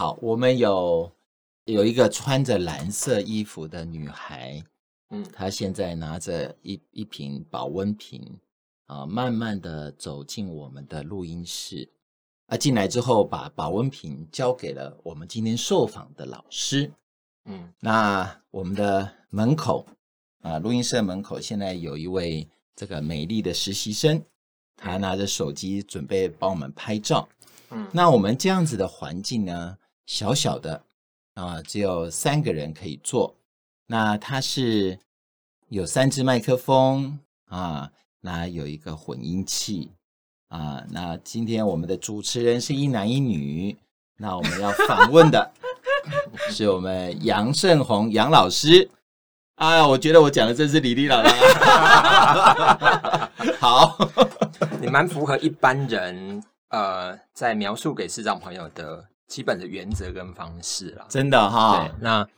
好，我们有有一个穿着蓝色衣服的女孩，嗯，她现在拿着一一瓶保温瓶啊，慢慢的走进我们的录音室。啊，进来之后把保温瓶交给了我们今天受访的老师。嗯，那我们的门口啊，录音室门口现在有一位这个美丽的实习生，她拿着手机准备帮我们拍照。嗯，那我们这样子的环境呢，小小的啊，只有三个人可以坐。那它是有三支麦克风啊，那有一个混音器啊。那今天我们的主持人是一男一女，那我们要访问的 是我们杨胜宏杨老师。啊，我觉得我讲的真是李丽老师。好，你蛮符合一般人。呃，在描述给视障朋友的基本的原则跟方式啦，真的哈。对，那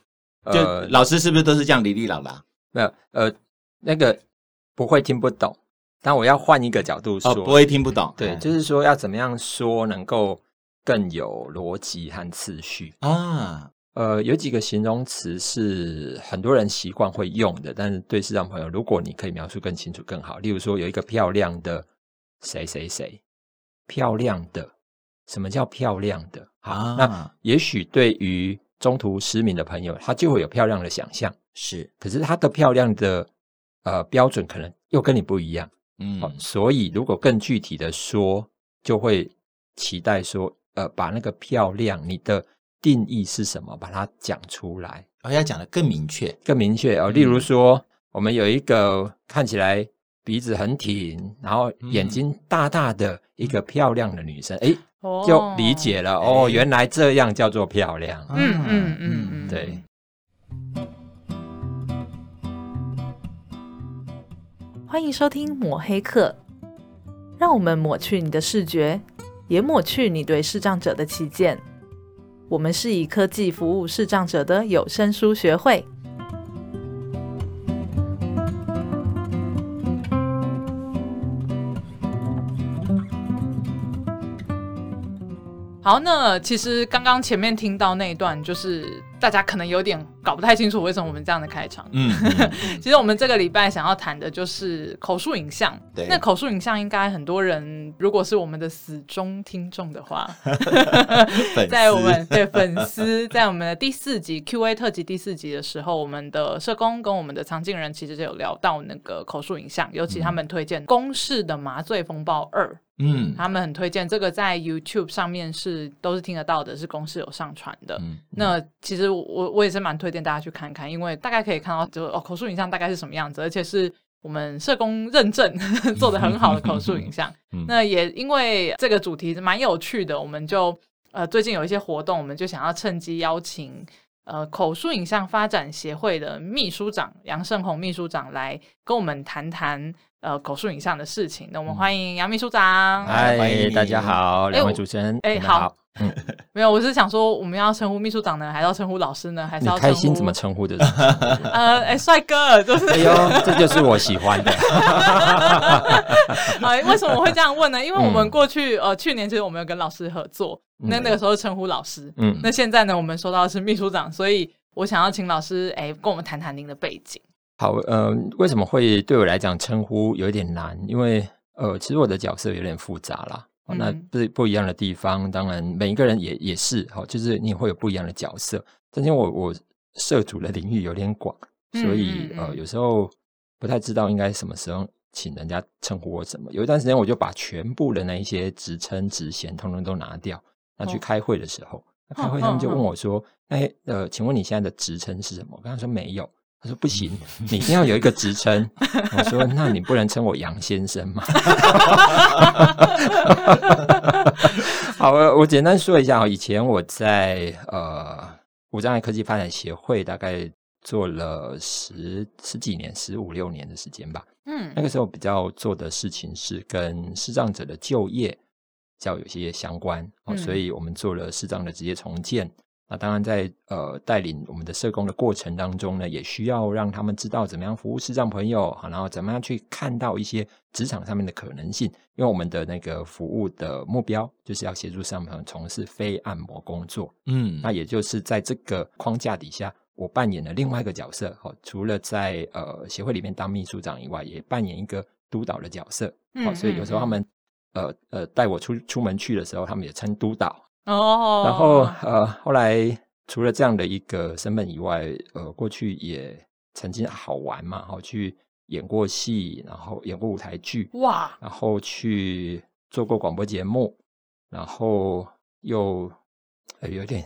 呃，就老师是不是都是这样哩哩啦啦？没有，呃，那个不会听不懂，但我要换一个角度说，哦、不会听不懂。对，嗯、就是说要怎么样说能够更有逻辑和次序啊？呃，有几个形容词是很多人习惯会用的，但是对视障朋友，如果你可以描述更清楚更好。例如说，有一个漂亮的谁谁谁。漂亮的，什么叫漂亮的？好，啊、那也许对于中途失明的朋友，他就会有漂亮的想象。是，可是他的漂亮的呃标准可能又跟你不一样。嗯、哦，所以如果更具体的说，就会期待说，呃，把那个漂亮，你的定义是什么，把它讲出来，而、哦、要讲得更明确，更明确哦。例如说，嗯、我们有一个看起来。鼻子很挺，然后眼睛大大的一个漂亮的女生，哎、嗯，就理解了哦，哦，原来这样叫做漂亮。嗯嗯嗯嗯，嗯对。欢迎收听抹黑课，让我们抹去你的视觉，也抹去你对视障者的偏见。我们是以科技服务视障者的有声书学会。好，那其实刚刚前面听到那一段，就是大家可能有点搞不太清楚为什么我们这样的开场。嗯，其实我们这个礼拜想要谈的就是口述影像。对，那口述影像应该很多人，如果是我们的死忠听众的话，在我们对粉丝在我们的第四集 Q&A 特辑第四集的时候，我们的社工跟我们的常静人其实就有聊到那个口述影像，尤其他们推荐《公式的麻醉风暴二》。嗯，他们很推荐这个，在 YouTube 上面是都是听得到的，是公司有上传的。嗯，那其实我我也是蛮推荐大家去看看，因为大概可以看到就哦口述影像大概是什么样子，而且是我们社工认证 做的很好的口述影像。嗯，那也因为这个主题是蛮有趣的，我们就呃最近有一些活动，我们就想要趁机邀请呃口述影像发展协会的秘书长杨胜宏秘书长来跟我们谈谈。呃，口述影像的事情，那我们欢迎杨秘书长。嗨，大家好，两位主持人，哎，好，嗯，没有，我是想说，我们要称呼秘书长呢，还是要称呼老师呢？还是要开心怎么称呼的？呃，哎，帅哥，就是，哎呦，这就是我喜欢的。哎，为什么我会这样问呢？因为我们过去呃，去年其实我们有跟老师合作，那那个时候称呼老师，嗯，那现在呢，我们说到的是秘书长，所以我想要请老师，哎，跟我们谈谈您的背景。好，嗯、呃，为什么会对我来讲称呼有一点难？因为，呃，其实我的角色有点复杂啦。哦、那不不一样的地方，当然每一个人也也是，好，就是你会有不一样的角色。但是我我涉足的领域有点广，所以嗯嗯嗯呃，有时候不太知道应该什么时候请人家称呼我什么。有一段时间，我就把全部的那一些职称职衔通通都拿掉。那去开会的时候，哦、开会他们就问我说：“哎、哦，呃，请问你现在的职称是什么？”我跟他说没有。他说：“不行，你一定要有一个职称。”我说：“那你不能称我杨先生吗？” 好，我简单说一下，以前我在呃无障碍科技发展协会大概做了十十几年，十五六年的时间吧。嗯，那个时候比较做的事情是跟视障者的就业较有些相关，嗯，所以我们做了视障的职业重建。那当然在呃带领我们的社工的过程当中呢，也需要让他们知道怎么样服务视障朋友，然后怎么样去看到一些职场上面的可能性。因为我们的那个服务的目标就是要协助视障朋友从事非按摩工作。嗯，那也就是在这个框架底下，我扮演了另外一个角色。哦，除了在呃协会里面当秘书长以外，也扮演一个督导的角色。嗯，所以有时候他们。呃呃，带我出出门去的时候，他们也称督导哦。然后呃，后来除了这样的一个身份以外，呃，过去也曾经好玩嘛，好去演过戏，然后演过舞台剧哇，然后去做过广播节目，然后又呃有点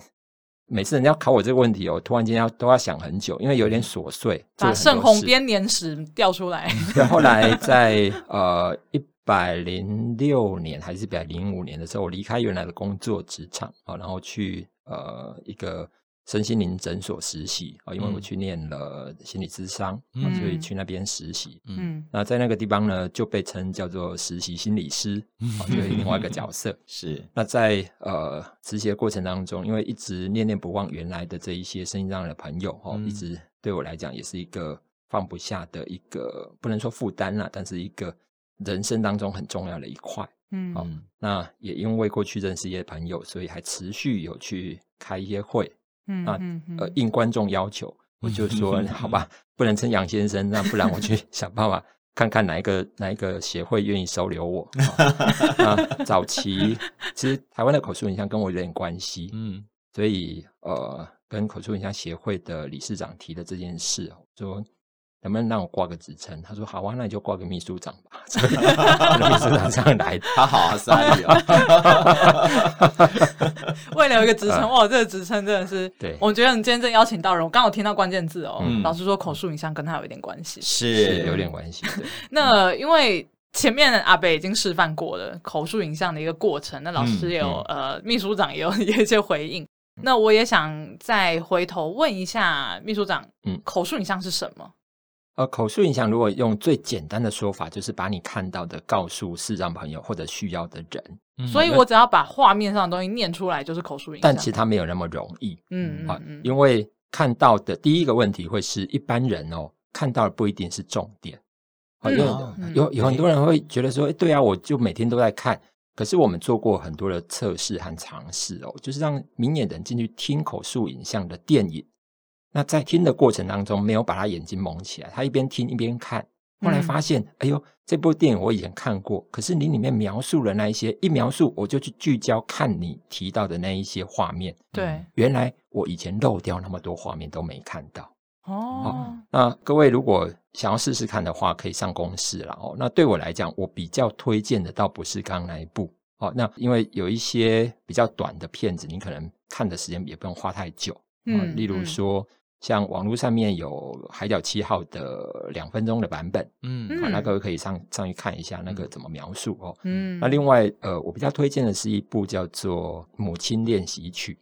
每次人家考我这个问题哦，突然间要都要想很久，因为有点琐碎，把盛虹编年史调出来。对，后来在呃一。百零六年还是一百零五年的时候，我离开原来的工作职场啊，然后去呃一个身心灵诊所实习啊，因为我去念了心理咨商，嗯，所以去那边实习。嗯，那在那个地方呢，就被称叫做实习心理师，啊，就是另外一个角色。是。那在呃实习的过程当中，因为一直念念不忘原来的这一些身心障碍的朋友，哈，一直对我来讲也是一个放不下的一个，不能说负担啦，但是一个。人生当中很重要的一块，嗯，好，那也因为过去认识一些朋友，所以还持续有去开一些会，嗯，那呃应观众要求，我就说 好吧，不能称杨先生，那不然我去 想办法看看哪一个哪一个协会愿意收留我。那早期其实台湾的口述影像跟我有点关系，嗯，所以呃跟口述影像协会的理事长提的这件事，说。能不能让我挂个职称？他说好啊，那你就挂个秘书长吧。秘书长这样来的，他好啊，善意啊。为了有一个职称，哇，这个职称真的是，对，我觉得你今天真邀请到人，我刚好听到关键字哦。嗯、老师说，口述影像跟他有一点关系，是有点关系。那因为前面阿北已经示范过了口述影像的一个过程，那老师也有、嗯嗯、呃，秘书长也有有一些回应。那我也想再回头问一下秘书长，嗯，口述影像是什么？呃，口述影像如果用最简单的说法，就是把你看到的告诉视障朋友或者需要的人。嗯、所以我只要把画面上的东西念出来，就是口述影像。但其实它没有那么容易。嗯嗯嗯。因为看到的第一个问题会是一般人哦，看到的不一定是重点。嗯、因为有有很多人会觉得说，对啊，我就每天都在看。可是我们做过很多的测试和尝试哦，就是让明眼人进去听口述影像的电影。那在听的过程当中，没有把他眼睛蒙起来，他一边听一边看。后来发现，嗯、哎呦，这部电影我以前看过，可是你里面描述了那一些，一描述我就去聚焦看你提到的那一些画面。对，原来我以前漏掉那么多画面都没看到。哦，那各位如果想要试试看的话，可以上公式了哦。那对我来讲，我比较推荐的倒不是刚刚那一部哦。那因为有一些比较短的片子，你可能看的时间也不用花太久。嗯，例如说。嗯像网络上面有《海角七号》的两分钟的版本，嗯，好，那各位可以上上去看一下那个怎么描述哦。嗯，那另外呃，我比较推荐的是一部叫做《母亲练习曲》，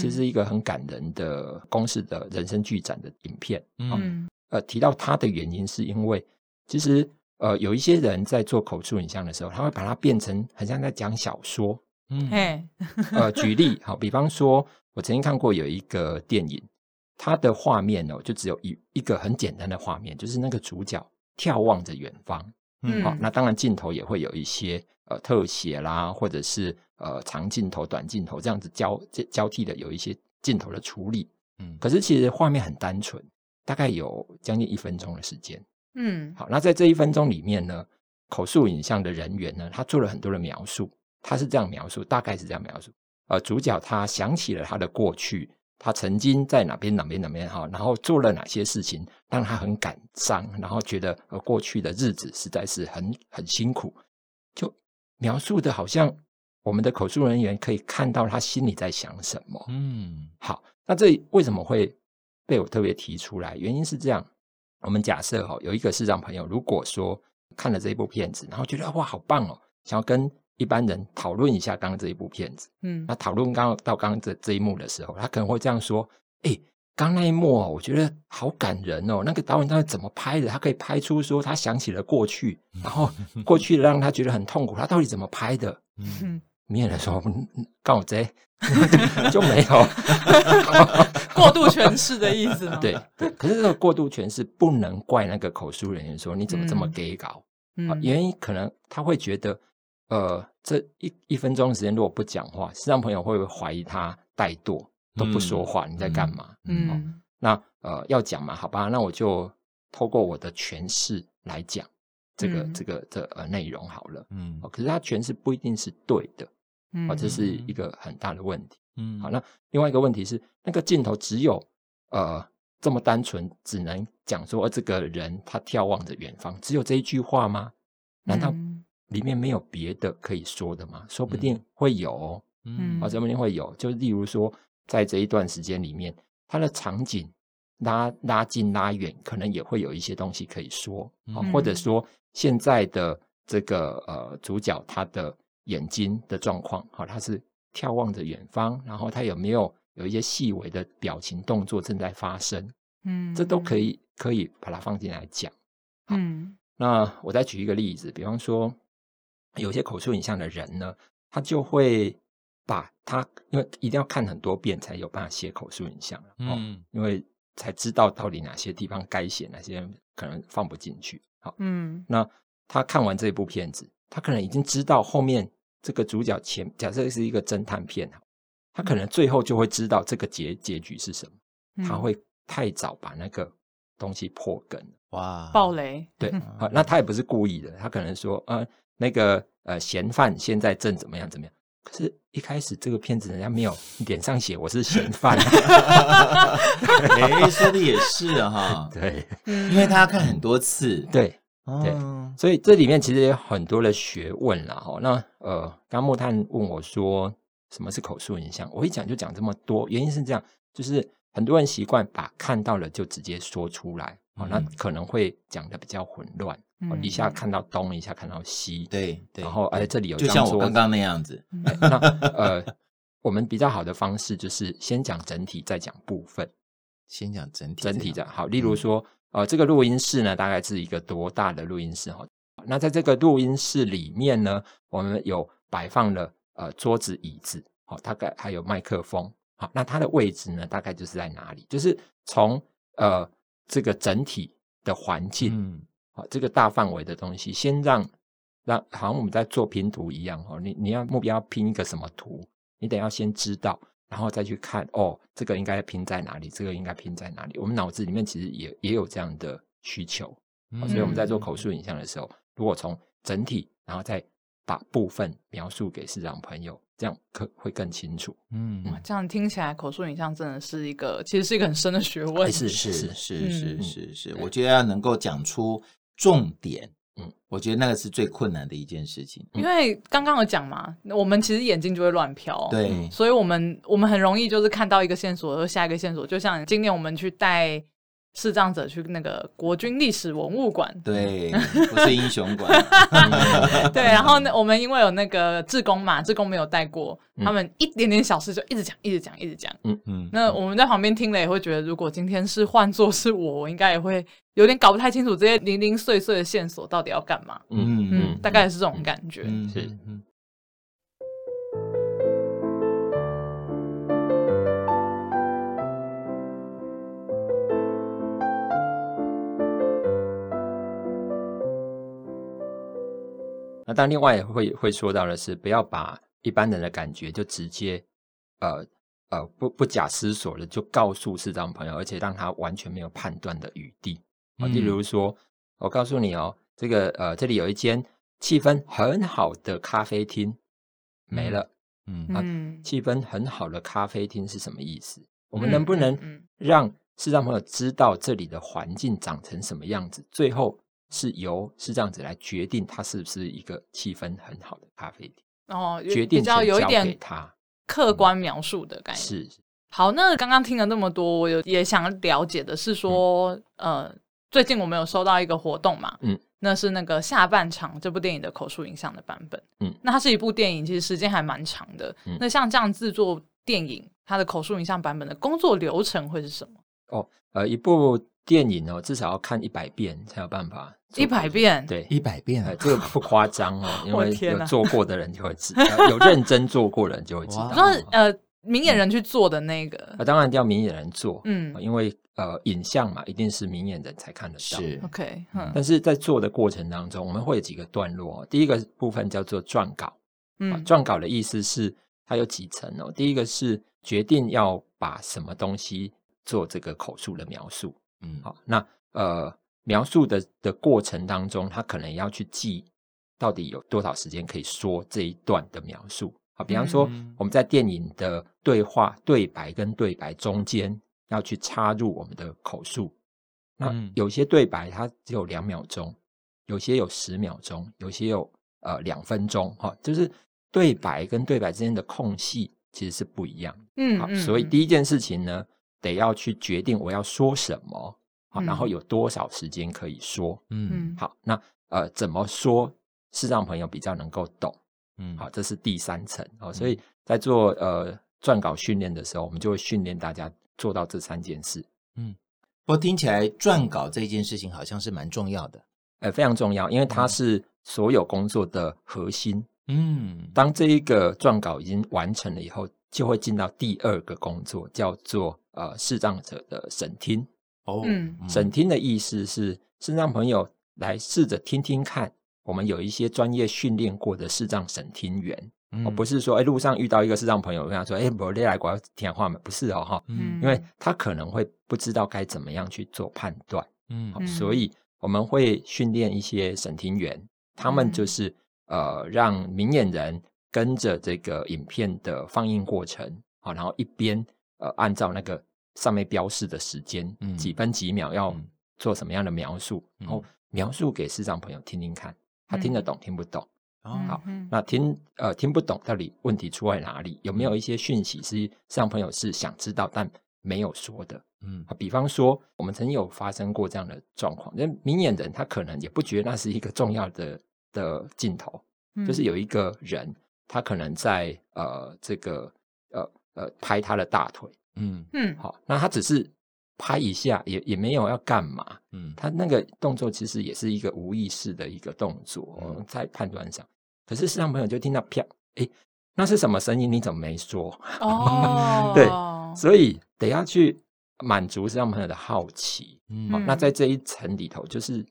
这是一个很感人的公式的人生剧展的影片。嗯，呃，提到它的原因是因为其实呃有一些人在做口述影像的时候，他会把它变成很像在讲小说。嗯，呃，举例好，比方说我曾经看过有一个电影。它的画面哦，就只有一一个很简单的画面，就是那个主角眺望着远方。嗯，好，那当然镜头也会有一些呃特写啦，或者是呃长镜头、短镜头这样子交交替的有一些镜头的处理。嗯，可是其实画面很单纯，大概有将近一分钟的时间。嗯，好，那在这一分钟里面呢，口述影像的人员呢，他做了很多的描述，他是这样描述，大概是这样描述。呃，主角他想起了他的过去。他曾经在哪边哪边哪边哈，然后做了哪些事情，让他很感伤，然后觉得呃过去的日子实在是很很辛苦，就描述的好像我们的口述人员可以看到他心里在想什么。嗯，好，那这为什么会被我特别提出来？原因是这样，我们假设哈有一个视障朋友，如果说看了这一部片子，然后觉得哇好棒哦，想要跟一般人讨论一下刚刚这一部片子，嗯，那讨论刚刚到刚刚这这一幕的时候，他可能会这样说：“哎、欸，刚那一幕哦，我觉得好感人哦。那个导演他是怎么拍的？他可以拍出说他想起了过去，然后过去让他觉得很痛苦，他到底怎么拍的？”嗯，明眼人说告贼。就没有。过度诠释的意思吗？对对，可是这个过度诠释不能怪那个口述人员说你怎么这么给稿，嗯，原因可能他会觉得，呃，这一一分钟的时间如果不讲话，视障朋友会不会怀疑他怠惰都不说话？你在干嘛？嗯，哦那呃要讲嘛，好吧，那我就透过我的诠释来讲这个、嗯、这个这呃内容好了，嗯，可是他诠释不一定是对的。啊，这是一个很大的问题。嗯，好，那另外一个问题是，那个镜头只有呃这么单纯，只能讲说这个人他眺望着远方，只有这一句话吗？难道里面没有别的可以说的吗？说不定会有，嗯，啊，说不定会有。就例如说，在这一段时间里面，它的场景拉拉近拉远，可能也会有一些东西可以说。啊，或者说现在的这个呃主角他的。眼睛的状况，好，他是眺望着远方，然后他有没有有一些细微的表情动作正在发生？嗯，这都可以可以把它放进来讲。嗯，那我再举一个例子，比方说，有些口述影像的人呢，他就会把他，因为一定要看很多遍才有办法写口述影像，嗯，因为才知道到底哪些地方该写，哪些可能放不进去。好，嗯，那他看完这部片子，他可能已经知道后面。这个主角前假设是一个侦探片，他可能最后就会知道这个结结局是什么，他会太早把那个东西破梗，哇，爆雷，对，好，那他也不是故意的，他可能说，呃，那个呃嫌犯现在正怎么样怎么样，可是一开始这个片子人家没有脸上写我是嫌犯，哎，说的也是哈，对，因为他要看很多次，对。对，所以这里面其实也有很多的学问啦。哈，那呃，刚木炭问我说什么是口述影像，我一讲就讲这么多，原因是这样，就是很多人习惯把看到了就直接说出来，哦，那可能会讲的比较混乱，嗯，一下看到东，一下看到西，对，对，然后而且，这里有就像我刚刚那样子，那呃，我们比较好的方式就是先讲整体，再讲部分，先讲整体，整体的。好，例如说。呃，这个录音室呢，大概是一个多大的录音室哈？那在这个录音室里面呢，我们有摆放了呃桌子、椅子，好，大概还有麦克风，好，那它的位置呢，大概就是在哪里？就是从呃这个整体的环境，嗯，好，这个大范围的东西，先让让好像我们在做拼图一样哦，你你要目标拼一个什么图，你得要先知道。然后再去看哦，这个应该拼在哪里？这个应该拼在哪里？我们脑子里面其实也也有这样的需求，嗯，所以我们在做口述影像的时候，如果从整体，然后再把部分描述给视障朋友，这样可会更清楚。嗯，这样听起来口述影像真的是一个，其实是一个很深的学问。是是是是是是是，我觉得要能够讲出重点。嗯，我觉得那个是最困难的一件事情，因为刚刚有讲嘛，我们其实眼睛就会乱飘，对，所以我们我们很容易就是看到一个线索，和下一个线索，就像今年我们去带。视障者去那个国军历史文物馆，对，不是英雄馆。对，然后呢，我们因为有那个志工嘛，志工没有带过，嗯、他们一点点小事就一直讲，一直讲，一直讲。嗯嗯。那我们在旁边听了也会觉得，如果今天是换作是我，我应该也会有点搞不太清楚这些零零碎碎的线索到底要干嘛。嗯嗯，大概是这种感觉。嗯、是。嗯那当然，另外也会会说到的是，不要把一般人的感觉就直接，呃呃，不不假思索的就告诉视障朋友，而且让他完全没有判断的余地。啊、嗯，例如说，我告诉你哦，这个呃，这里有一间气氛很好的咖啡厅，没了。嗯啊，气氛很好的咖啡厅是什么意思？我们能不能让视障朋友知道这里的环境长成什么样子？最后。是由是这样子来决定，它是不是一个气氛很好的咖啡厅哦，决定权交给他，客观描述的感觉、嗯、是。好，那刚刚听了那么多，我有也想了解的是说，嗯、呃，最近我们有收到一个活动嘛，嗯，那是那个下半场这部电影的口述影像的版本，嗯，那它是一部电影，其实时间还蛮长的，嗯，那像这样制作电影，它的口述影像版本的工作流程会是什么？哦，呃，一部。电影哦，至少要看一百遍才有办法。一百遍，对，一百遍啊，这个不夸张哦，因为有做过的人就会知道，有认真做过的人就会知道。说呃，明眼人去做的那个，呃，当然要明眼人做，嗯，因为呃，影像嘛，一定是明眼人才看得到。是，OK，但是在做的过程当中，我们会有几个段落。第一个部分叫做撰稿，嗯，撰稿的意思是它有几层哦。第一个是决定要把什么东西做这个口述的描述，嗯，好，那呃。描述的的过程当中，他可能要去记到底有多少时间可以说这一段的描述。好，比方说我们在电影的对话对白跟对白中间要去插入我们的口述。那有些对白它只有两秒钟，有些有十秒钟，有些有呃两分钟。哈，就是对白跟对白之间的空隙其实是不一样。嗯，好，所以第一件事情呢，得要去决定我要说什么。好，然后有多少时间可以说？嗯，好，那呃，怎么说是让朋友比较能够懂？嗯，好，这是第三层哦。所以在做呃撰稿训练的时候，我们就会训练大家做到这三件事。嗯，不过听起来撰稿这件事情好像是蛮重要的，呃，非常重要，因为它是所有工作的核心。嗯，当这一个撰稿已经完成了以后，就会进到第二个工作，叫做呃视障者的审听。哦，嗯，审听的意思是，视障朋友来试着听听看，我们有一些专业训练过的视障审听员，嗯、哦，不是说，哎，路上遇到一个视障朋友，跟他说，哎，我来过听话吗？不是哦，哈，嗯，因为他可能会不知道该怎么样去做判断，嗯，哦、所以我们会训练一些审听员，他们就是、嗯、呃，让明眼人跟着这个影片的放映过程，好、哦，然后一边呃，按照那个。上面标示的时间，嗯、几分几秒要做什么样的描述，嗯、然后描述给视障朋友听听看，他听得懂听不懂？哦、好，那听呃听不懂，到底问题出在哪里？有没有一些讯息是视障朋友是想知道但没有说的？嗯，比方说我们曾经有发生过这样的状况，那明眼人他可能也不觉得那是一个重要的的镜头，嗯、就是有一个人他可能在呃这个呃呃拍他的大腿。嗯嗯，好，那他只是拍一下，也也没有要干嘛。嗯，他那个动作其实也是一个无意识的一个动作，嗯、在判断上。可是视障朋友就听到啪，诶，那是什么声音？你怎么没说？哦，对，所以得要去满足视障朋友的好奇。嗯，好，那在这一层里头，就是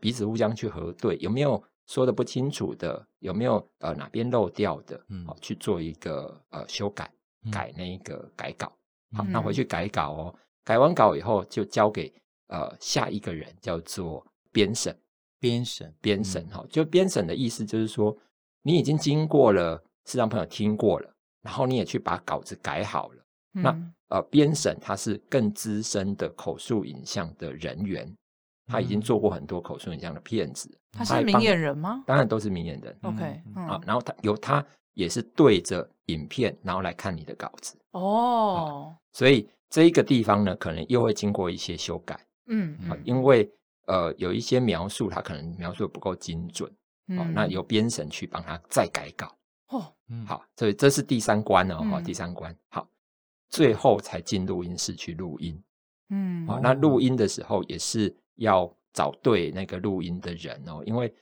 彼此互相去核对，有没有说的不清楚的，有没有呃哪边漏掉的？嗯，好，去做一个呃修改，改那个改稿。好，嗯、那回去改稿哦。改完稿以后，就交给呃下一个人，叫做编审。编审，编审，哈，就编审的意思就是说，你已经经过了是让朋友听过了，然后你也去把稿子改好了。嗯、那呃，编审他是更资深的口述影像的人员，他已经做过很多口述影像的片子。他是明眼人吗？当然都是明眼人。OK，啊，然后他由他也是对着影片，然后来看你的稿子。哦，所以这一个地方呢，可能又会经过一些修改，嗯，因为呃有一些描述，它可能描述的不够精准，嗯、哦，那由编审去帮他再改稿，哦，好，所以这是第三关哦，嗯、第三关，好，最后才进录音室去录音，嗯，好，那录音的时候也是要找对那个录音的人哦，因为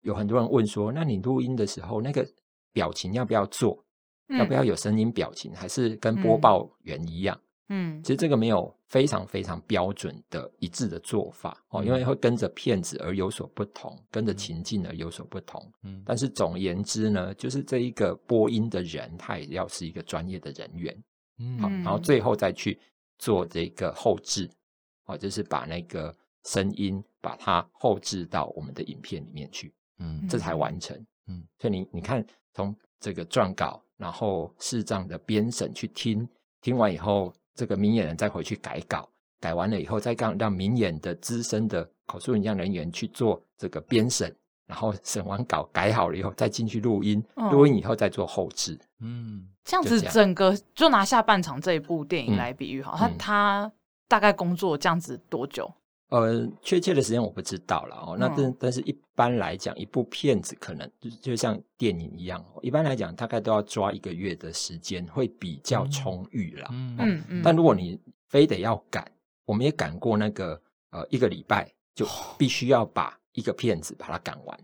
有很多人问说，那你录音的时候那个表情要不要做？要不要有声音表情，还是跟播报员一样？嗯，其实这个没有非常非常标准的一致的做法哦，因为会跟着片子而有所不同，跟着情境而有所不同。嗯，但是总而言之呢，就是这一个播音的人，他也要是一个专业的人员。嗯，好，然后最后再去做这个后置，哦，就是把那个声音把它后置到我们的影片里面去。嗯，这才完成。嗯，所以你你看，从这个撰稿。然后视障的编审去听，听完以后，这个明眼人再回去改稿，改完了以后，再让让明眼的资深的口述影像人员去做这个编审，然后审完稿改好了以后，再进去录音，哦、录音以后再做后置。嗯，这样子整个就拿下半场这一部电影来比喻好，好、嗯，他他大概工作这样子多久？呃，确切的时间我不知道了哦。那但但是一般来讲，一部片子可能就就像电影一样，一般来讲大概都要抓一个月的时间，会比较充裕啦。嗯嗯嗯。但如果你非得要赶，我们也赶过那个呃一个礼拜就必须要把一个片子把它赶完。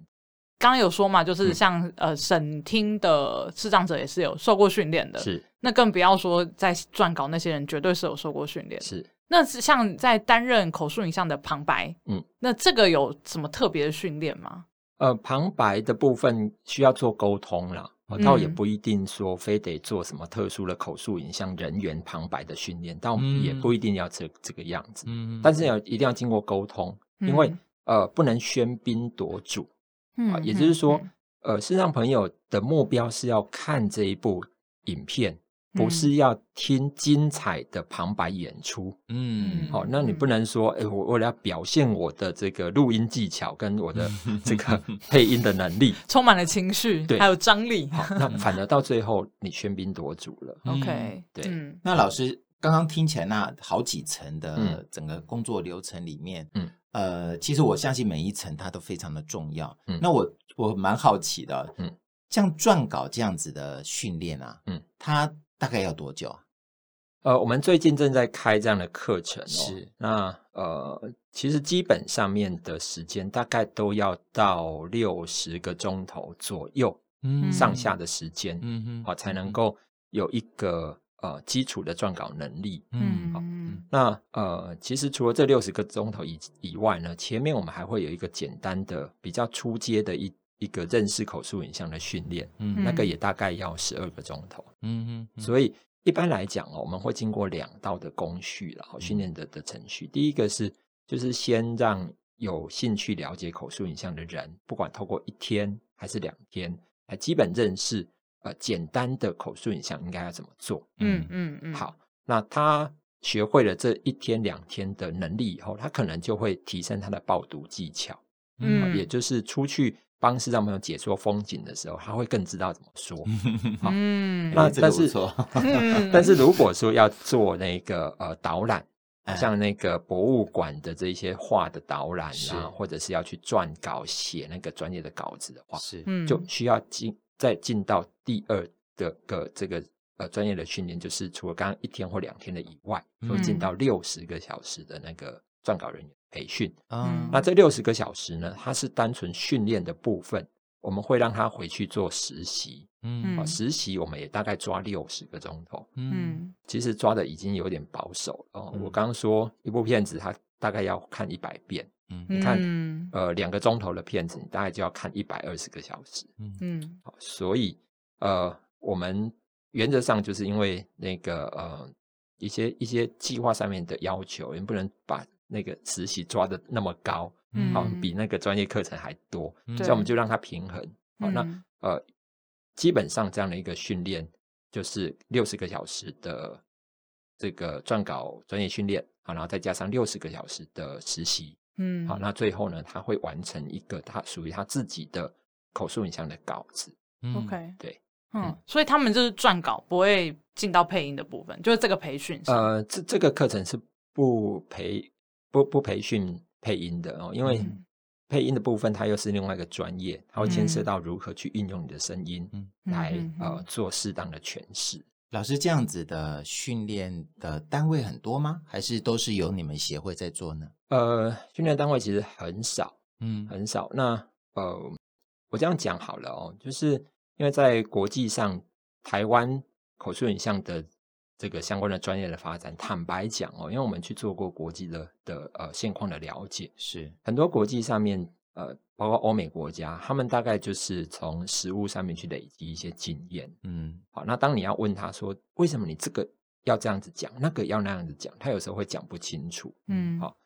刚刚有说嘛，就是像、嗯、呃审听的视障者也是有受过训练的，是。那更不要说在撰稿那些人绝对是有受过训练，是。那是像在担任口述影像的旁白，嗯，那这个有什么特别的训练吗？呃，旁白的部分需要做沟通啦，倒也不一定说非得做什么特殊的口述影像人员旁白的训练，倒也不一定要这这个样子。嗯，但是要一定要经过沟通，因为呃不能喧宾夺主，啊，也就是说，呃，视障朋友的目标是要看这一部影片。不是要听精彩的旁白演出，嗯，好，那你不能说，哎，我为了要表现我的这个录音技巧跟我的 这个配音的能力，充满了情绪，对，还有张力，那反而到最后你喧宾夺主了。OK，对，那老师刚刚听起来那好几层的整个工作流程里面，嗯，呃，其实我相信每一层它都非常的重要。嗯，那我我蛮好奇的，嗯，像撰稿这样子的训练啊，嗯，它。大概要多久啊？呃，我们最近正在开这样的课程哦。是，那呃，其实基本上面的时间大概都要到六十个钟头左右，嗯，上下的时间，嗯嗯，好，才能够有一个呃基础的撰稿能力，嗯，好，那呃，其实除了这六十个钟头以以外呢，前面我们还会有一个简单的、比较初阶的一。一个认识口述影像的训练，嗯，那个也大概要十二个钟头，嗯嗯，所以一般来讲哦，我们会经过两道的工序，然后训练的的程序。第一个是，就是先让有兴趣了解口述影像的人，不管透过一天还是两天，来基本认识呃简单的口述影像应该要怎么做，嗯嗯嗯。好，那他学会了这一天两天的能力以后，他可能就会提升他的报读技巧，嗯，也就是出去。帮视障朋友解说风景的时候，他会更知道怎么说。嗯，那但是，但是如果说要做那个呃导览，像那个博物馆的这些画的导览啊，或者是要去撰稿写那个专业的稿子的话，是，就需要进再进到第二的个这个呃专业的训练，就是除了刚刚一天或两天的以外，会进到六十个小时的那个撰稿人员。培训，嗯，那这六十个小时呢，它是单纯训练的部分，我们会让他回去做实习，嗯，实习我们也大概抓六十个钟头，嗯，其实抓的已经有点保守了。嗯、我刚刚说一部片子，它大概要看一百遍，嗯，你看，呃，两个钟头的片子，你大概就要看一百二十个小时，嗯所以呃，我们原则上就是因为那个呃一些一些计划上面的要求，也不能把。那个实习抓的那么高，嗯，好，比那个专业课程还多，嗯、所以我们就让它平衡。好，那呃，基本上这样的一个训练就是六十个小时的这个撰稿专业训练，好，然后再加上六十个小时的实习，嗯，好，那最后呢，他会完成一个他属于他自己的口述影像的稿子。OK，、嗯、对，嗯，嗯，所以他们就是撰稿，不会进到配音的部分，就是这个培训。呃，这这个课程是不培。不不培训配音的哦，因为配音的部分它又是另外一个专业，它会牵涉到如何去运用你的声音来、嗯、呃做适当的诠释。老师，这样子的训练的单位很多吗？还是都是由你们协会在做呢？呃，训练单位其实很少，嗯，很少。那呃，我这样讲好了哦，就是因为在国际上，台湾口述影像的。这个相关的专业的发展，坦白讲哦，因为我们去做过国际的的呃现况的了解，是。很多国际上面呃，包括欧美国家，他们大概就是从实物上面去累积一些经验，嗯，好，那当你要问他说，为什么你这个要这样子讲，那个要那样子讲，他有时候会讲不清楚，嗯，好，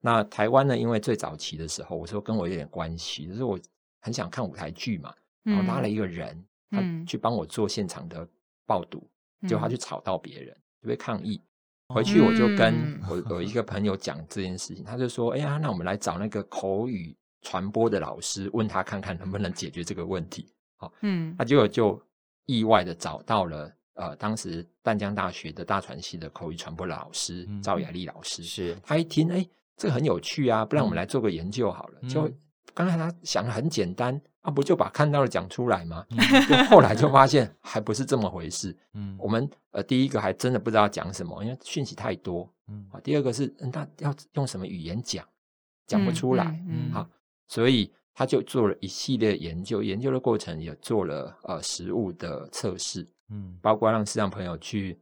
那台湾呢，因为最早期的时候，我说跟我有点关系，就是我很想看舞台剧嘛，然后拉了一个人，嗯、他去帮我做现场的报读。就他去吵到别人，就被抗议。回去我就跟我有一个朋友讲这件事情，他就说：“哎呀，那我们来找那个口语传播的老师，问他看看能不能解决这个问题。”好，嗯，他结果就意外的找到了呃，当时淡江大学的大传系的口语传播的老师赵雅丽老师。是他一听，哎，这个很有趣啊，不然我们来做个研究好了。就刚才他想的很简单。啊，不就把看到的讲出来吗？就后来就发现还不是这么回事。嗯，我们呃，第一个还真的不知道讲什么，因为讯息太多。嗯，啊，第二个是那要用什么语言讲？讲不出来。嗯，好，所以他就做了一系列研究，研究的过程也做了呃实物的测试，嗯，包括让市场朋友去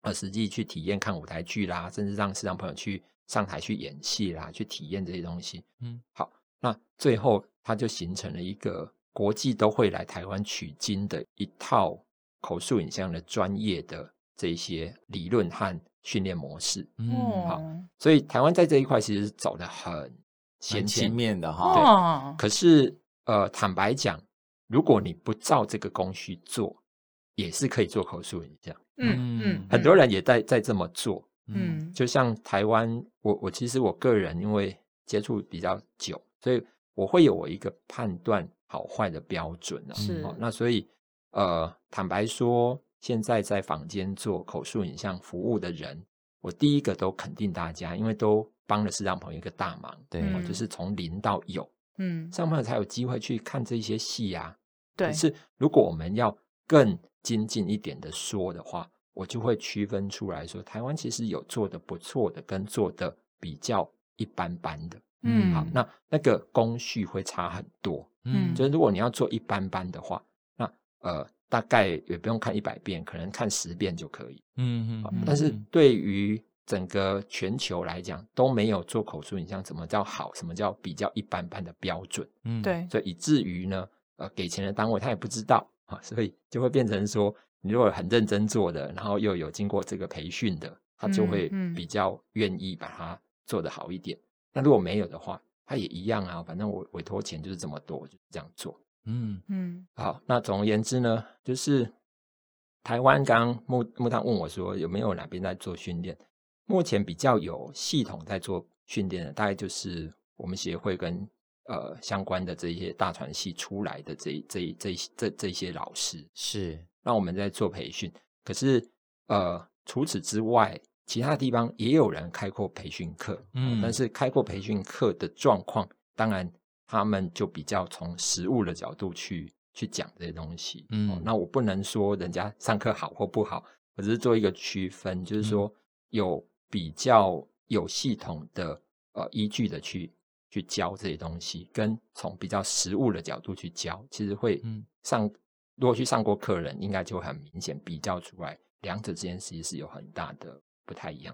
呃实际去体验看舞台剧啦，甚至让市场朋友去上台去演戏啦，去体验这些东西。嗯，好，那最后它就形成了一个国际都会来台湾取经的一套口述影像的专业的这些理论和训练模式。嗯，好，所以台湾在这一块其实走得很前前面的哈。对，可是呃，坦白讲，如果你不照这个工序做，也是可以做口述影像。嗯嗯，很多人也在在这么做。嗯，就像台湾，我我其实我个人因为接触比较久，所以我会有我一个判断好坏的标准啊。是，那所以呃，坦白说，现在在坊间做口述影像服务的人，我第一个都肯定大家，因为都帮了视障朋友一个大忙。对，就是从零到有，嗯，视障朋友才有机会去看这些戏啊。对，可是如果我们要更精进一点的说的话。我就会区分出来说，台湾其实有做的不错的，跟做的比较一般般的。嗯，好，那那个工序会差很多。嗯，就是如果你要做一般般的话，那呃，大概也不用看一百遍，可能看十遍就可以。嗯嗯。但是对于整个全球来讲，都没有做口述影像，什么叫好，什么叫比较一般般的标准？嗯，对。所以以至于呢，呃，给钱的单位他也不知道啊，所以就会变成说。你如果很认真做的，然后又有经过这个培训的，他就会比较愿意把它做得好一点。嗯嗯、那如果没有的话，他也一样啊，反正我委托钱就是这么多，我就这样做。嗯嗯。好，那总而言之呢，就是台湾刚刚木木炭问我说有没有哪边在做训练？目前比较有系统在做训练的，大概就是我们协会跟呃相关的这些大船系出来的这这这这这些老师是。那我们在做培训，可是呃，除此之外，其他地方也有人开过培训课，嗯，但是开过培训课的状况，当然他们就比较从实物的角度去去讲这些东西，嗯、哦，那我不能说人家上课好或不好，我只是做一个区分，就是说有比较有系统的呃依据的去去教这些东西，跟从比较实物的角度去教，其实会上。嗯如果去上过课人，应该就很明显比较出来，两者之间其实是有很大的不太一样。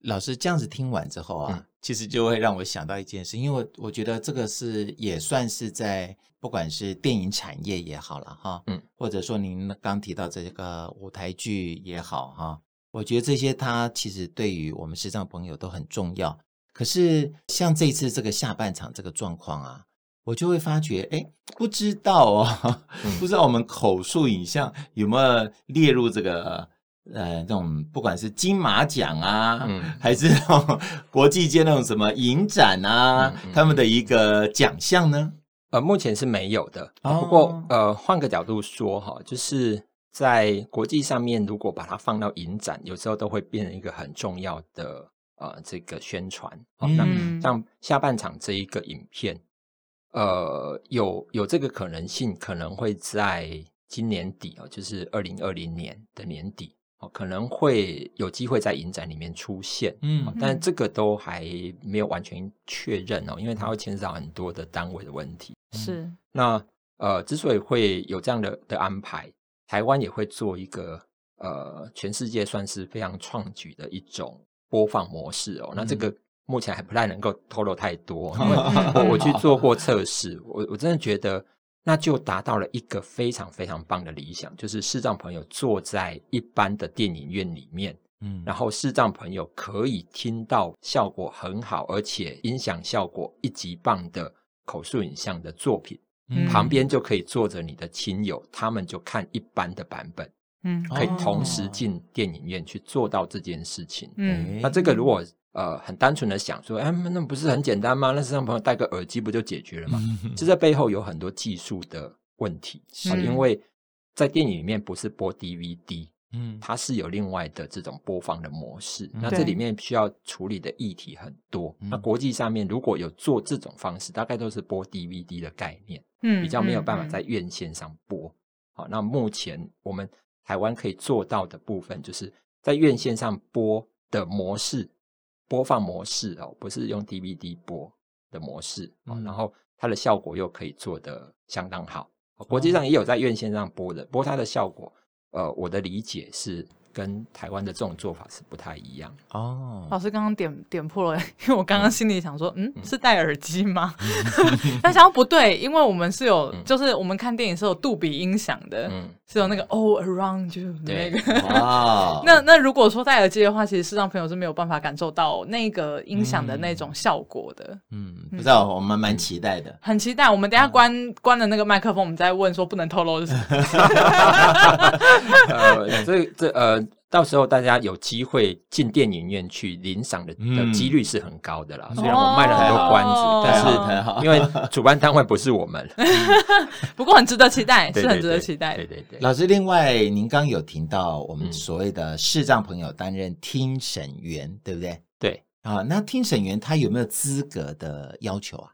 老师这样子听完之后啊，嗯、其实就会让我想到一件事，因为我觉得这个是也算是在。不管是电影产业也好了哈，嗯，或者说您刚提到这个舞台剧也好哈，我觉得这些它其实对于我们视障朋友都很重要。可是像这次这个下半场这个状况啊，我就会发觉，哎，不知道哦，不知道我们口述影像有没有列入这个呃这种不管是金马奖啊，嗯，还是那种 国际间那种什么影展啊，他们的一个奖项呢？呃，目前是没有的。不过，呃，换个角度说哈，就是在国际上面，如果把它放到影展，有时候都会变成一个很重要的呃这个宣传。嗯。那像下半场这一个影片，呃，有有这个可能性，可能会在今年底哦，就是二零二零年的年底哦。可能会有机会在影展里面出现，嗯，但这个都还没有完全确认哦，因为它会牵涉到很多的单位的问题。是，那呃，之所以会有这样的的安排，台湾也会做一个呃，全世界算是非常创举的一种播放模式哦。那这个目前还不太能够透露太多，因为 我我去做过测试，我我真的觉得。那就达到了一个非常非常棒的理想，就是视障朋友坐在一般的电影院里面，嗯，然后视障朋友可以听到效果很好，而且音响效果一级棒的口述影像的作品，嗯，旁边就可以坐着你的亲友，他们就看一般的版本，嗯，可以同时进电影院去做到这件事情，嗯，那这个如果。呃，很单纯的想说，哎，那不是很简单吗？那是让朋友戴个耳机不就解决了吗？其实这背后有很多技术的问题，是因为在电影里面不是播 DVD，嗯，它是有另外的这种播放的模式。嗯、那这里面需要处理的议题很多。嗯、那国际上面如果有做这种方式，大概都是播 DVD 的概念，嗯，比较没有办法在院线上播。嗯嗯、好，那目前我们台湾可以做到的部分，就是在院线上播的模式，播放模式哦，不是用 DVD 播的模式，嗯、然后它的效果又可以做得相当好。国际上也有在院线上播的，不过它的效果，呃，我的理解是。跟台湾的这种做法是不太一样哦。老师刚刚点点破了，因为我刚刚心里想说，嗯，是戴耳机吗？但想不对，因为我们是有，就是我们看电影是有杜比音响的，是有那个 all around you 那个。那那如果说戴耳机的话，其实视障朋友是没有办法感受到那个音响的那种效果的。嗯，不知道，我们蛮期待的，很期待。我们等下关关了那个麦克风，我们再问说不能透露是什么。呃，这这呃。到时候大家有机会进电影院去领赏的的几率是很高的啦。嗯、虽然我卖了很多关子，哦、但是因为主办单位不是我们，不过很值得期待，是很值得期待。对对对，老师，另外您刚有提到我们所谓的视障朋友担任听审员，嗯、对不对？对啊，那听审员他有没有资格的要求啊？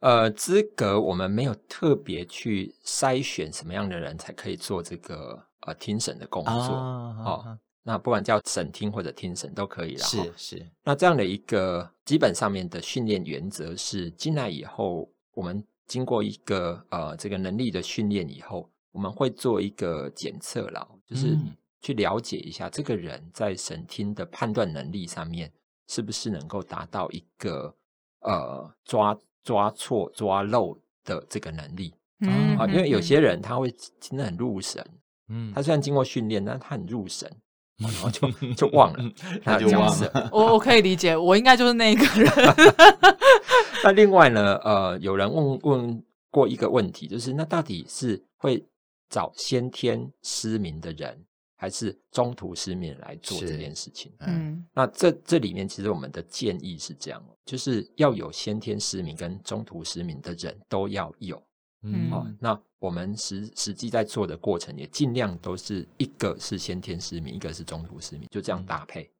呃，资格我们没有特别去筛选什么样的人才可以做这个。呃，听审的工作，哦，哦，那不管叫审听或者听审都可以了。是是，那这样的一个基本上面的训练原则是，进来以后，我们经过一个呃这个能力的训练以后，我们会做一个检测了，就是去了解一下这个人在审听的判断能力上面是不是能够达到一个呃抓抓错抓漏的这个能力。嗯，啊，因为有些人他会听得很入神。嗯，他虽然经过训练，但他很入神，然后就就忘了，他就忘了。我我可以理解，我应该就是那一个人。那另外呢，呃，有人问问过一个问题，就是那到底是会找先天失明的人，还是中途失明来做这件事情？嗯，那这这里面其实我们的建议是这样，就是要有先天失明跟中途失明的人都要有。嗯，好，那。我们实实际在做的过程也尽量都是一个是先天失明，一个是中途失明，就这样搭配。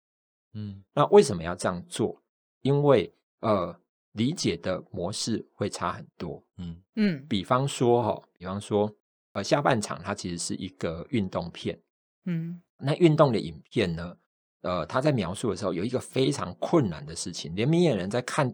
嗯，那为什么要这样做？因为呃，理解的模式会差很多。嗯嗯，比方说哈，比方说呃，下半场它其实是一个运动片。嗯，那运动的影片呢，呃，他在描述的时候有一个非常困难的事情，连明眼人在看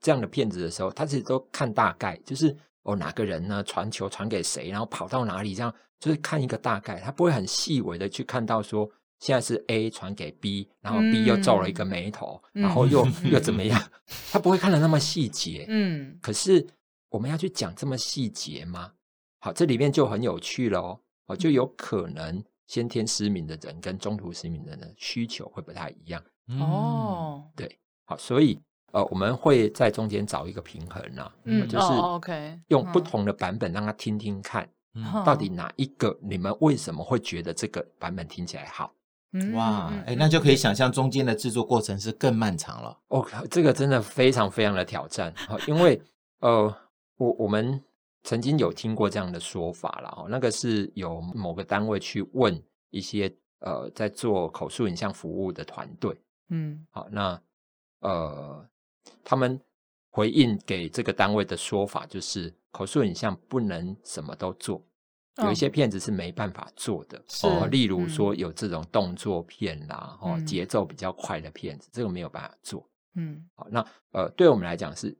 这样的片子的时候，他其实都看大概，就是。哦，哪个人呢？传球传给谁？然后跑到哪里？这样就是看一个大概，他不会很细微的去看到说，现在是 A 传给 B，然后 B 又皱了一个眉头，嗯、然后又、嗯、又怎么样？他不会看的那么细节。嗯，可是我们要去讲这么细节吗？好，这里面就很有趣了哦。哦，就有可能先天失明的人跟中途失明的人的需求会不太一样。哦，对，好，所以。呃，我们会在中间找一个平衡啊，嗯，就是 OK，用不同的版本让他听听看，嗯，到底哪一个你们为什么会觉得这个版本听起来好？哇，哎，那就可以想象中间的制作过程是更漫长了。哦，这个真的非常非常的挑战，因为呃，我我们曾经有听过这样的说法了，哦，那个是有某个单位去问一些呃在做口述影像服务的团队，嗯，好，那呃。他们回应给这个单位的说法就是，口述影像不能什么都做，有一些片子是没办法做的。哦，例如说有这种动作片啦，哦，节奏比较快的片子，这个没有办法做。嗯，好，那呃，对我们来讲是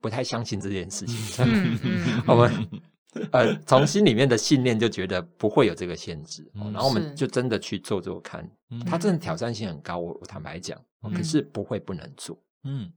不太相信这件事情。我们呃从心里面的信念就觉得不会有这个限制，然后我们就真的去做做看。它真的挑战性很高，我我坦白讲，可是不会不能做。嗯。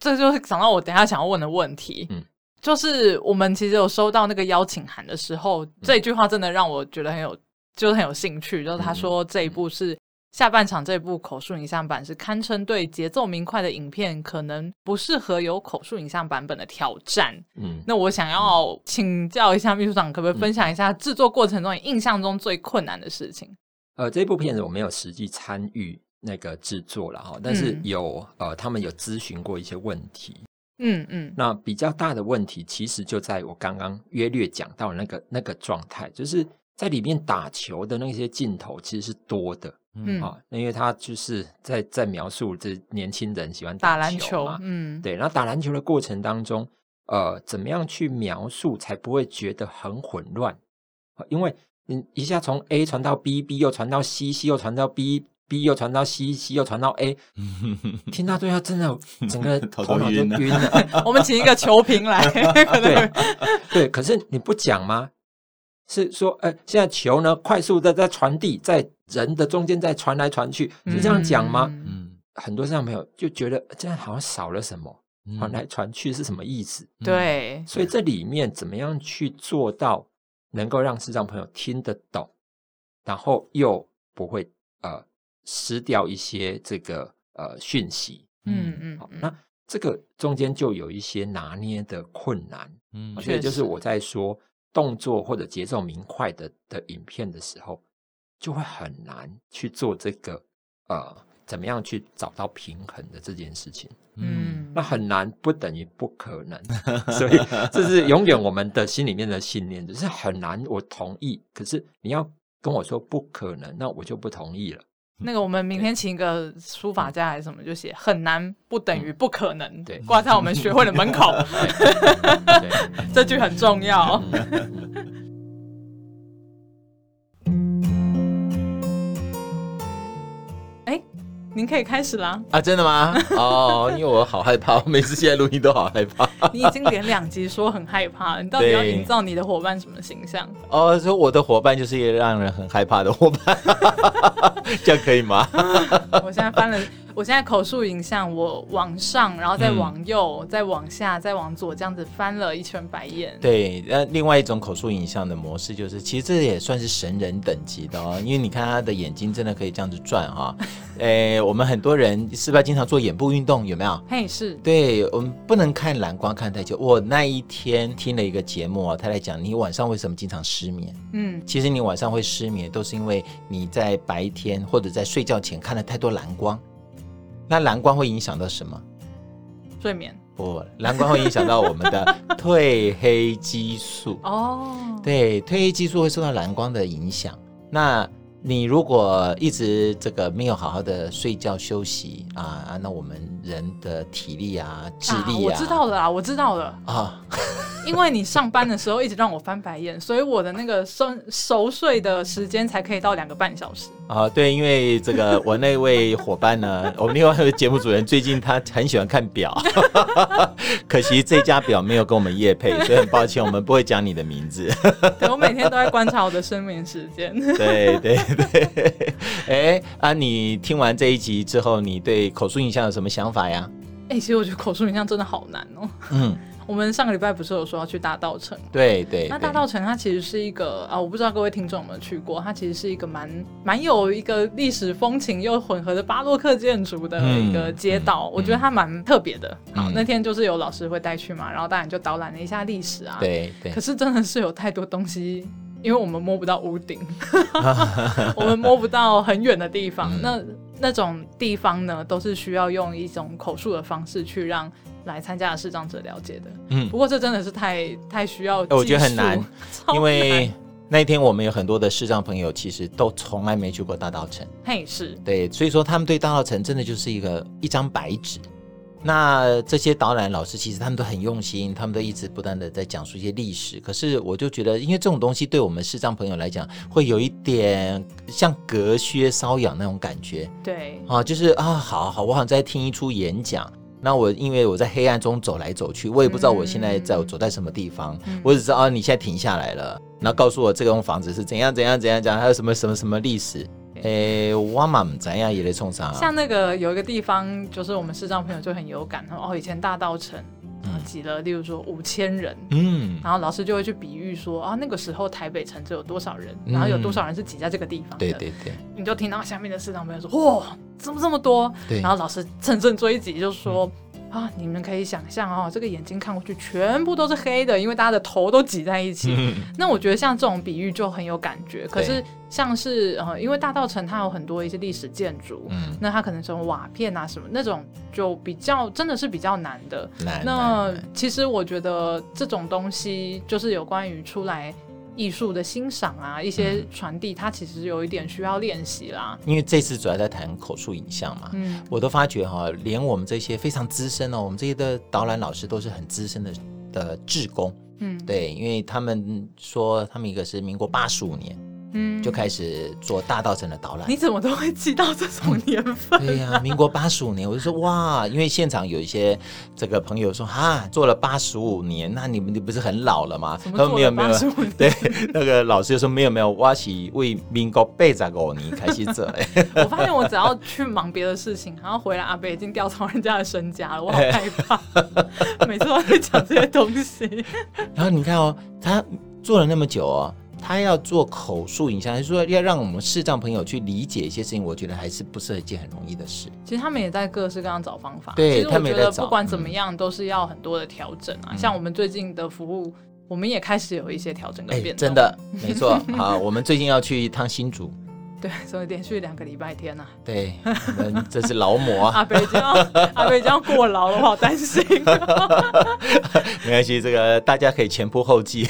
这就是想到我等一下想要问的问题，嗯，就是我们其实有收到那个邀请函的时候，嗯、这一句话真的让我觉得很有，就是很有兴趣。就是他说这一部是下半场，这一部口述影像版是堪称对节奏明快的影片，可能不适合有口述影像版本的挑战。嗯，那我想要请教一下秘书长，可不可以分享一下制作过程中你印象中最困难的事情？呃，这部片子我没有实际参与。那个制作了哈，但是有、嗯、呃，他们有咨询过一些问题，嗯嗯，嗯那比较大的问题其实就在我刚刚约略讲到那个那个状态，就是在里面打球的那些镜头其实是多的，嗯啊，因为他就是在在描述这年轻人喜欢打篮球嘛，嗯，对，然后打篮球的过程当中，呃，怎么样去描述才不会觉得很混乱？因为你一下从 A 传到 B，B 又传到 C，C 又传到 B，B 又传到 C，C 又传到 A，听到最后真的整个 头脑就晕了。我们请一个球评来，对对，可是你不讲吗？是说，呃，现在球呢，快速的在传递，在人的中间在传来传去，是这样讲吗？嗯，很多视障朋友就觉得这样好像少了什么，传来传去是什么意思？对，所以这里面怎么样去做到能够让视障朋友听得懂，然后又不会呃失掉一些这个呃讯息？嗯嗯，好，那这个中间就有一些拿捏的困难。嗯，所以就是我在说。动作或者节奏明快的的影片的时候，就会很难去做这个呃，怎么样去找到平衡的这件事情。嗯，那很难不等于不可能，所以这是永远我们的心里面的信念，只是很难。我同意，可是你要跟我说不可能，那我就不同意了。那个，我们明天请一个书法家还是什么，就写很难不等于不可能，对，挂在我们学会的门口。这句很重要。您可以开始啦。啊，真的吗？哦，因为我好害怕，我每次现在录音都好害怕。你已经连两集说很害怕，你到底要营造你的伙伴什么形象？哦，说我的伙伴就是一个让人很害怕的伙伴。这样可以吗？我现在翻了，我现在口述影像，我往上，然后再往右，嗯、再往下，再往左，这样子翻了一圈白眼。对，那另外一种口述影像的模式，就是其实这也算是神人等级的哦，因为你看他的眼睛真的可以这样子转哈、哦。诶，我们很多人是不是经常做眼部运动？有没有？嘿，是。对，我们不能看蓝光看太久。我那一天听了一个节目啊，他在讲你晚上为什么经常失眠？嗯，其实你晚上会失眠，都是因为你在白天。或者在睡觉前看了太多蓝光，那蓝光会影响到什么？睡眠？不，蓝光会影响到我们的 褪黑激素。哦，对，褪黑激素会受到蓝光的影响。那你如果一直这个没有好好的睡觉休息啊啊，那我们人的体力啊、智力啊，啊我知道了啦，我知道了啊。因为你上班的时候一直让我翻白眼，所以我的那个熟熟睡的时间才可以到两个半小时。啊，对，因为这个我那位伙伴呢，我们另外一位节目主人最近他很喜欢看表，可惜这家表没有跟我们业配，所以很抱歉，我们不会讲你的名字。对，我每天都在观察我的睡眠时间。对对对，哎啊，你听完这一集之后，你对口述影像有什么想法呀？哎，其实我觉得口述影像真的好难哦。嗯。我们上个礼拜不是有说要去大道城？对对。那大道城它其实是一个啊，我不知道各位听众有没有去过，它其实是一个蛮蛮有一个历史风情又混合的巴洛克建筑的一个街道，嗯、我觉得它蛮特别的。好、嗯，那天就是有老师会带去嘛，然后当然就导览了一下历史啊。对对。可是真的是有太多东西，因为我们摸不到屋顶，我们摸不到很远的地方。嗯、那那种地方呢，都是需要用一种口述的方式去让。来参加的视障者了解的，嗯，不过这真的是太太需要，我觉得很难，难因为那一天我们有很多的视障朋友，其实都从来没去过大稻城，嘿，是对，所以说他们对大稻城真的就是一个一张白纸。那这些导览老师其实他们都很用心，他们都一直不断的在讲述一些历史。可是我就觉得，因为这种东西对我们视障朋友来讲，会有一点像隔靴搔痒那种感觉，对，啊，就是啊，好好，我好像在听一出演讲。那我因为我在黑暗中走来走去，我也不知道我现在在走在什么地方，嗯、我只知道啊，你现在停下来了，然后告诉我这栋房子是怎样怎样怎样讲，还有什么什么什么历史。诶，我嘛不知呀也在冲啥。像那个有一个地方，就是我们视障朋友就很有感哦，以前大道城。挤了，例如说五千人，嗯，然后老师就会去比喻说啊，那个时候台北城只有多少人，然后有多少人是挤在这个地方的，对对对，你就听到下面的市长朋友说，哇，怎么这么多？对，然后老师乘胜追击，就说。啊，你们可以想象哦，这个眼睛看过去全部都是黑的，因为大家的头都挤在一起。嗯、那我觉得像这种比喻就很有感觉。可是像是呃，因为大稻城它有很多一些历史建筑，嗯，那它可能什么瓦片啊什么那种就比较真的是比较难的。难。那其实我觉得这种东西就是有关于出来艺术的欣赏啊，一些传递，它其实有一点需要练习啦。因为这次主要在谈口述影像嘛，嗯，我都发觉哈，连我们这些非常资深哦，我们这些的导览老师都是很资深的的志工，嗯，对，因为他们说他们一个是民国八十五年。嗯，就开始做大稻埕的导览。你怎么都会记到这种年份？对呀、啊，民国八十五年，我就说哇，因为现场有一些这个朋友说哈，做了八十五年，那你们你不是很老了吗？他说没有没有，对，那个老师就说没有没有，我是为民国八十五年开始做。我发现我只要去忙别的事情，然后回来阿伯已经调查人家的身家了，我好害怕，每次都会讲这些东西。然后你看哦，他做了那么久哦。他要做口述影像，还是说要让我们视障朋友去理解一些事情？我觉得还是不是一件很容易的事。其实他们也在各式各样找方法。对，其实我觉得不管怎么样，都是要很多的调整啊。嗯、像我们最近的服务，我们也开始有一些调整跟变动。真的，没错。好，我们最近要去一趟新竹。对，所以连续两个礼拜天呐、啊。对，我们这是劳模啊。阿北这样，阿北这样过劳了，我好担心。没关系，这个大家可以前仆后继。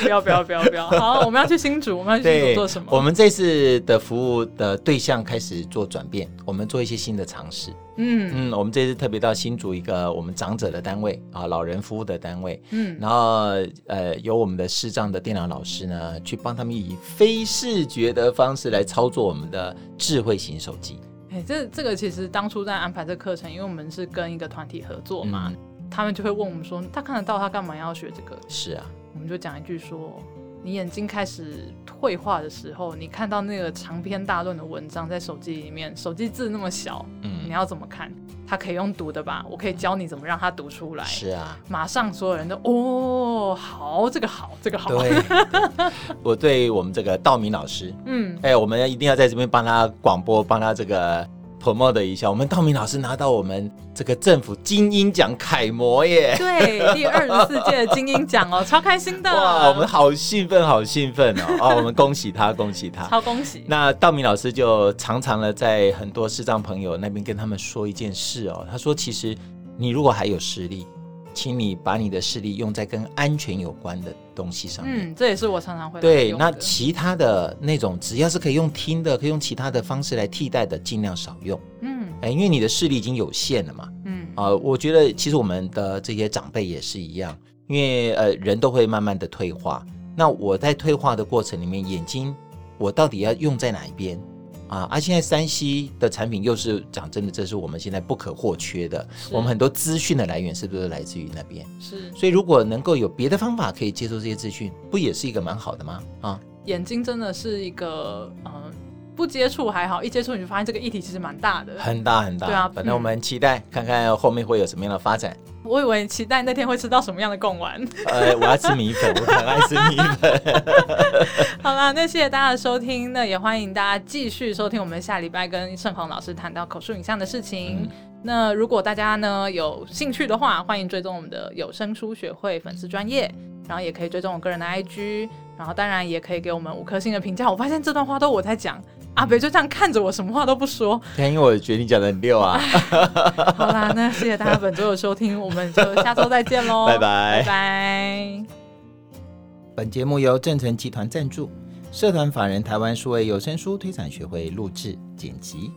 不要不要不要不要！好，我们要去新竹，我们要去新竹做什么？我们这次的服务的对象开始做转变，我们做一些新的尝试。嗯嗯，我们这次特别到新竹一个我们长者的单位啊，老人服务的单位。嗯，然后呃，由我们的视障的电脑老师呢，去帮他们以非视觉的方式来操作我们的智慧型手机。哎，这这个其实当初在安排这个课程，因为我们是跟一个团体合作嘛，嗯、他们就会问我们说，他看得到，他干嘛要学这个？是啊，我们就讲一句说。你眼睛开始退化的时候，你看到那个长篇大论的文章在手机里面，手机字那么小，嗯，你要怎么看？它可以用读的吧？我可以教你怎么让它读出来。是啊，马上所有人都哦，好，这个好，这个好。对，对 我对我们这个道明老师，嗯，哎，我们一定要在这边帮他广播，帮他这个。Promote 一下，我们道明老师拿到我们这个政府精英奖楷模耶！对，第二十四届的精英奖哦，超开心的！哇，我们好兴奋，好兴奋哦！哦，我们恭喜他，恭喜他，超恭喜！那道明老师就常常的在很多视障朋友那边跟他们说一件事哦，他说：“其实你如果还有视力。”请你把你的视力用在跟安全有关的东西上面。嗯，这也是我常常会对。那其他的那种，只要是可以用听的，可以用其他的方式来替代的，尽量少用。嗯，哎，因为你的视力已经有限了嘛。嗯啊、呃，我觉得其实我们的这些长辈也是一样，因为呃，人都会慢慢的退化。那我在退化的过程里面，眼睛我到底要用在哪一边？啊，而、啊、现在山西的产品又是讲真的，这是我们现在不可或缺的。我们很多资讯的来源是不是来自于那边？是。所以如果能够有别的方法可以接受这些资讯，不也是一个蛮好的吗？啊，眼睛真的是一个，嗯，不接触还好，一接触你就发现这个议题其实蛮大的，很大很大。对啊，反正我们期待看看后面会有什么样的发展。我以为你期待那天会吃到什么样的贡丸。呃，我要吃米粉，我很爱吃米粉。好啦，那谢谢大家的收听，那也欢迎大家继续收听我们下礼拜跟盛弘老师谈到口述影像的事情。嗯、那如果大家呢有兴趣的话，欢迎追踪我们的有声书学会粉丝专业，然后也可以追踪我个人的 IG，然后当然也可以给我们五颗星的评价。我发现这段话都我在讲。阿北就这样看着我，什么话都不说。因为我觉得你讲的很溜啊。好啦，那谢谢大家本周的收听，我们就下周再见喽，拜拜拜拜。本节目由正成集团赞助，社团法人台湾数位有声书推广学会录制剪辑，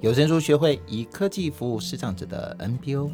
有声书学会以科技服务视障者的 NPO。